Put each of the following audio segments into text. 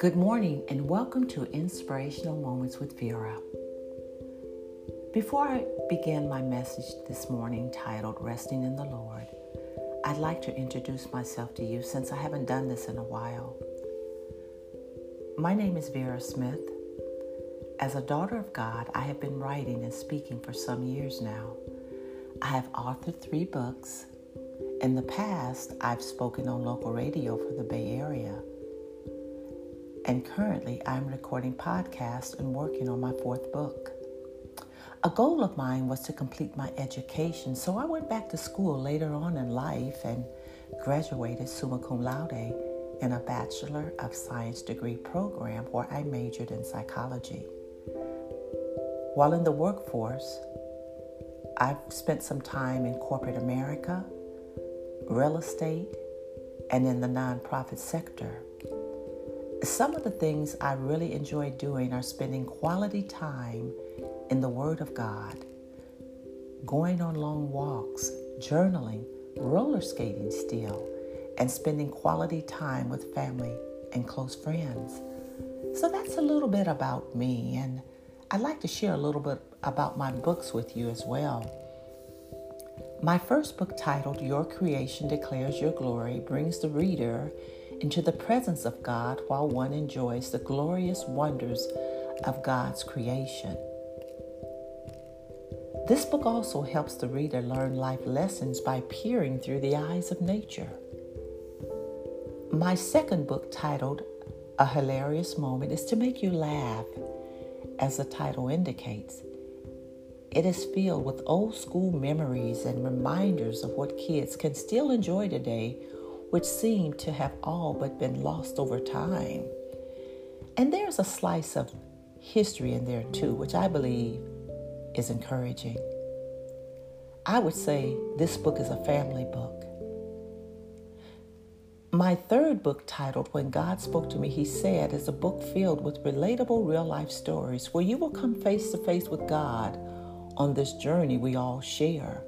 Good morning and welcome to Inspirational Moments with Vera. Before I begin my message this morning titled Resting in the Lord, I'd like to introduce myself to you since I haven't done this in a while. My name is Vera Smith. As a daughter of God, I have been writing and speaking for some years now. I have authored three books. In the past, I've spoken on local radio for the Bay Area. And currently, I'm recording podcasts and working on my fourth book. A goal of mine was to complete my education, so I went back to school later on in life and graduated summa cum laude in a Bachelor of Science degree program where I majored in psychology. While in the workforce, I've spent some time in corporate America, real estate, and in the nonprofit sector. Some of the things I really enjoy doing are spending quality time in the Word of God, going on long walks, journaling, roller skating still, and spending quality time with family and close friends. So that's a little bit about me, and I'd like to share a little bit about my books with you as well. My first book, titled Your Creation Declares Your Glory, brings the reader into the presence of God while one enjoys the glorious wonders of God's creation. This book also helps the reader learn life lessons by peering through the eyes of nature. My second book, titled A Hilarious Moment, is to make you laugh as the title indicates. It is filled with old school memories and reminders of what kids can still enjoy today, which seem to have all but been lost over time. And there's a slice of history in there too, which I believe is encouraging. I would say this book is a family book. My third book, titled When God Spoke to Me, He Said, is a book filled with relatable real life stories where you will come face to face with God on this journey we all share.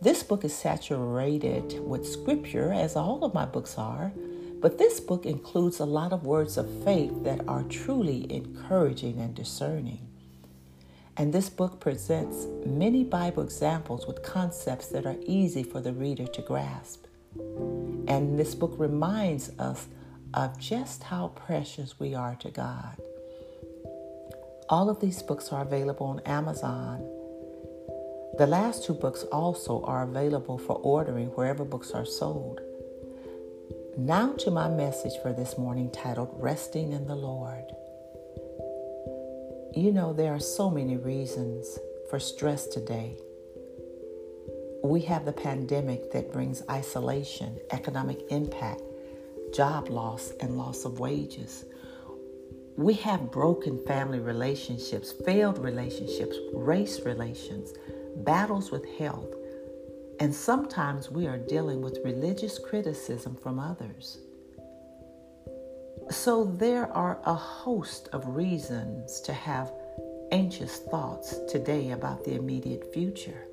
This book is saturated with scripture, as all of my books are, but this book includes a lot of words of faith that are truly encouraging and discerning. And this book presents many Bible examples with concepts that are easy for the reader to grasp. And this book reminds us of just how precious we are to God. All of these books are available on Amazon. The last two books also are available for ordering wherever books are sold. Now to my message for this morning titled Resting in the Lord. You know, there are so many reasons for stress today we have the pandemic that brings isolation, economic impact, job loss, and loss of wages. We have broken family relationships, failed relationships, race relations, battles with health, and sometimes we are dealing with religious criticism from others. So there are a host of reasons to have anxious thoughts today about the immediate future.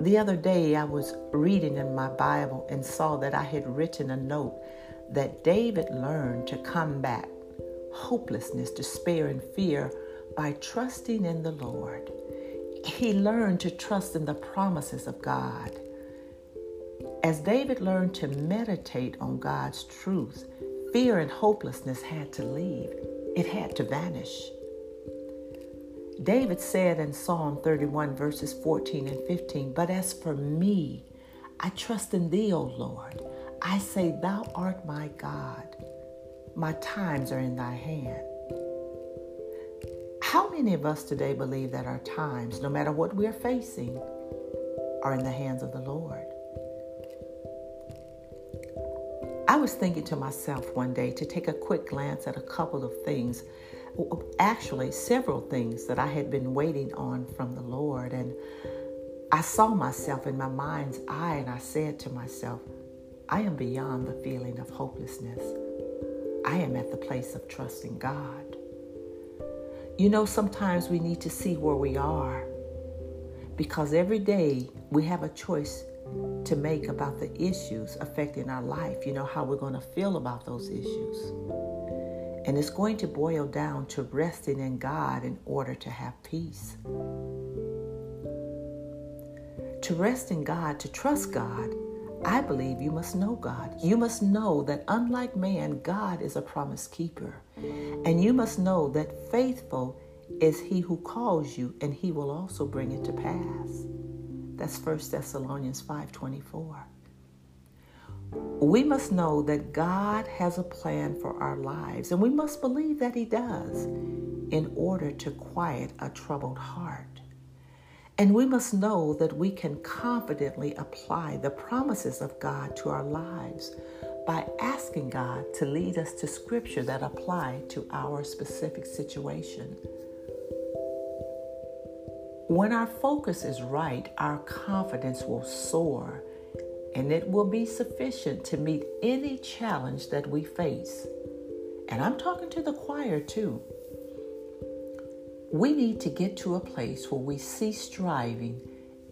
The other day, I was reading in my Bible and saw that I had written a note that David learned to combat hopelessness, despair, and fear by trusting in the Lord. He learned to trust in the promises of God. As David learned to meditate on God's truth, fear and hopelessness had to leave, it had to vanish. David said in Psalm 31, verses 14 and 15, But as for me, I trust in thee, O Lord. I say, Thou art my God. My times are in thy hand. How many of us today believe that our times, no matter what we're facing, are in the hands of the Lord? I was thinking to myself one day to take a quick glance at a couple of things actually several things that I had been waiting on from the Lord. And I saw myself in my mind's eye and I said to myself, I am beyond the feeling of hopelessness. I am at the place of trusting God. You know, sometimes we need to see where we are Because every day we have a choice to make about the issues affecting our life, you know, how we're going to feel about those issues. And it's going to boil down to resting in God in order to have peace. To rest in God, to trust God, I believe you must know God. You must know that unlike man, God is a promise keeper. And you must know that faithful is he who calls you and he will also bring it to pass. That's 1 Thessalonians 5:24. We must know that God has a plan for our lives and we must believe that he does in order to quiet a troubled heart. And we must know that we can confidently apply the promises of God to our lives by asking God to lead us to scripture that apply to our specific situation. When our focus is right, our confidence will soar and it will be sufficient to meet any challenge that we face. And I'm talking to the choir too. We need to get to a place where we cease striving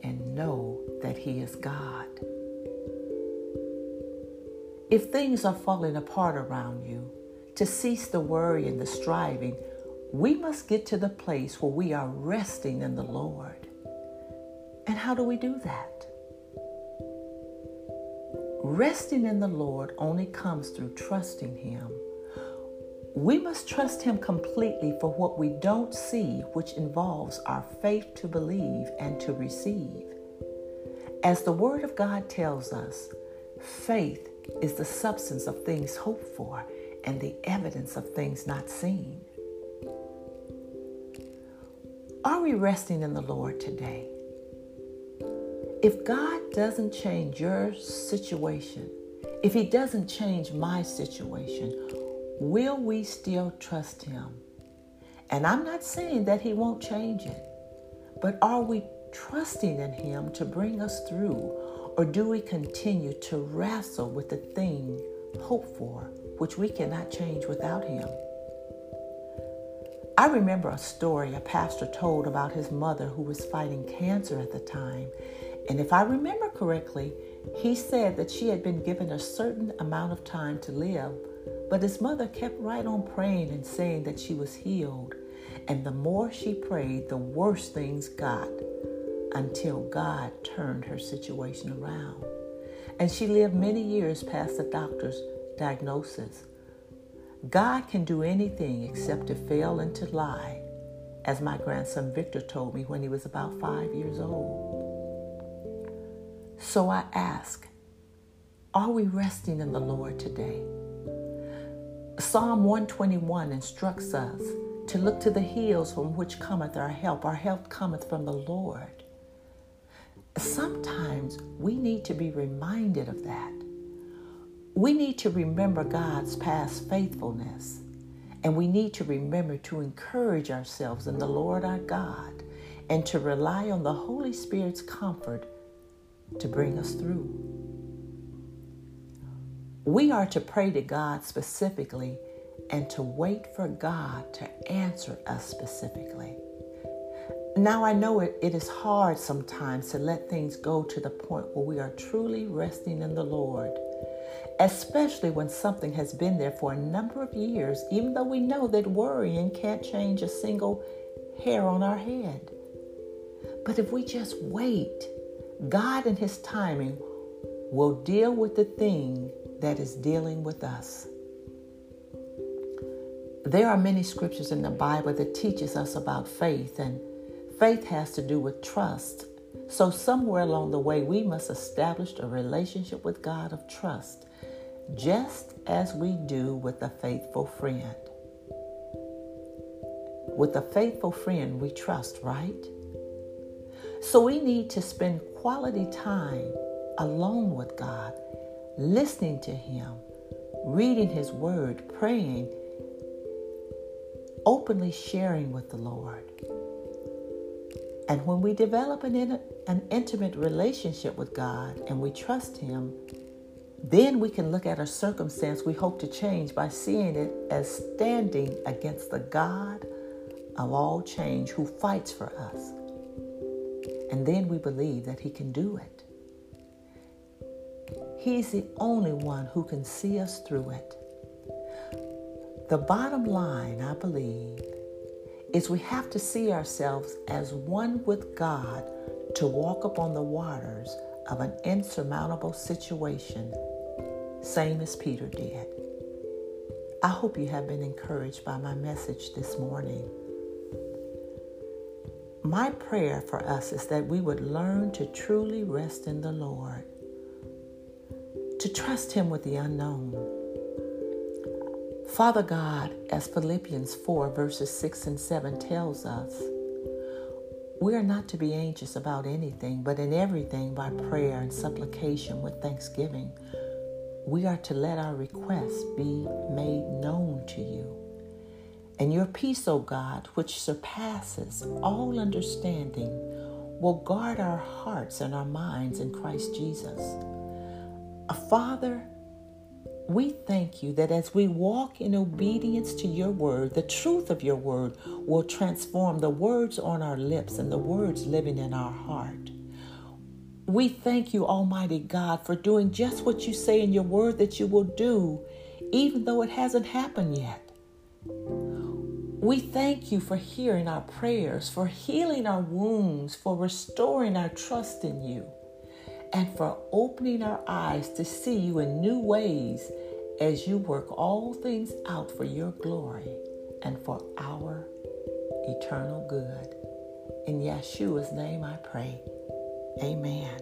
and know that He is God. If things are falling apart around you, to cease the worry and the striving, we must get to the place where we are resting in the Lord. And how do we do that? Resting in the Lord only comes through trusting Him we must trust Him completely for what we don't see, which involves our faith to believe and to receive. As the Word of God tells us, faith is the substance of things hoped for and the evidence of things not seen. Are we resting in the Lord today? If God doesn't change your situation, if He doesn't change my situation, will we still trust Him? And I'm not saying that He won't change it, but are we trusting in Him to bring us through? Or do we continue to wrestle with the thing hoped for, which we cannot change without Him? I remember a story a pastor told about his mother who was fighting cancer at the time. And if I remember correctly, he said that she had been given a certain amount of time to live but his mother kept right on praying and saying that she was healed. And the more she prayed, the worse things got until God turned her situation around. And she lived many years past the doctor's diagnosis. God can do anything except to fail and to lie, as my grandson Victor told me when he was about five years old. So I ask, are we resting in the Lord today? Psalm 121 instructs us to look to the hills from which cometh our help. Our help cometh from the Lord. Sometimes we need to be reminded of that. We need to remember God's past faithfulness, and we need to remember to encourage ourselves in the Lord our God and to rely on the Holy Spirit's comfort to bring us through. We are to pray to God specifically and to wait for God to answer us specifically. Now, I know it, it is hard sometimes to let things go to the point where we are truly resting in the Lord, especially when something has been there for a number of years, even though we know that worrying can't change a single hair on our head. But if we just wait, God in His timing will deal with the thing that is dealing with us. There are many scriptures in the Bible that teaches us about faith, and faith has to do with trust. So somewhere along the way, we must establish a relationship with God of trust, just as we do with a faithful friend. With a faithful friend, we trust, right? So we need to spend quality time alone with God listening to Him, reading His Word, praying, openly sharing with the Lord. And when we develop an, an intimate relationship with God and we trust Him, then we can look at a circumstance we hope to change by seeing it as standing against the God of all change who fights for us. And then we believe that He can do it. He's the only one who can see us through it. The bottom line, I believe, is we have to see ourselves as one with God to walk upon the waters of an insurmountable situation, same as Peter did. I hope you have been encouraged by my message this morning. My prayer for us is that we would learn to truly rest in the Lord, to trust Him with the unknown. Father God, as Philippians 4, verses 6 and 7 tells us, we are not to be anxious about anything, but in everything by prayer and supplication with thanksgiving. We are to let our requests be made known to you. And your peace, O God, which surpasses all understanding, will guard our hearts and our minds in Christ Jesus. Father, we thank you that as we walk in obedience to your word, the truth of your word will transform the words on our lips and the words living in our heart. We thank you, Almighty God, for doing just what you say in your word that you will do, even though it hasn't happened yet. We thank you for hearing our prayers, for healing our wounds, for restoring our trust in you, and for opening our eyes to see you in new ways as you work all things out for your glory and for our eternal good. In Yeshua's name I pray. Amen.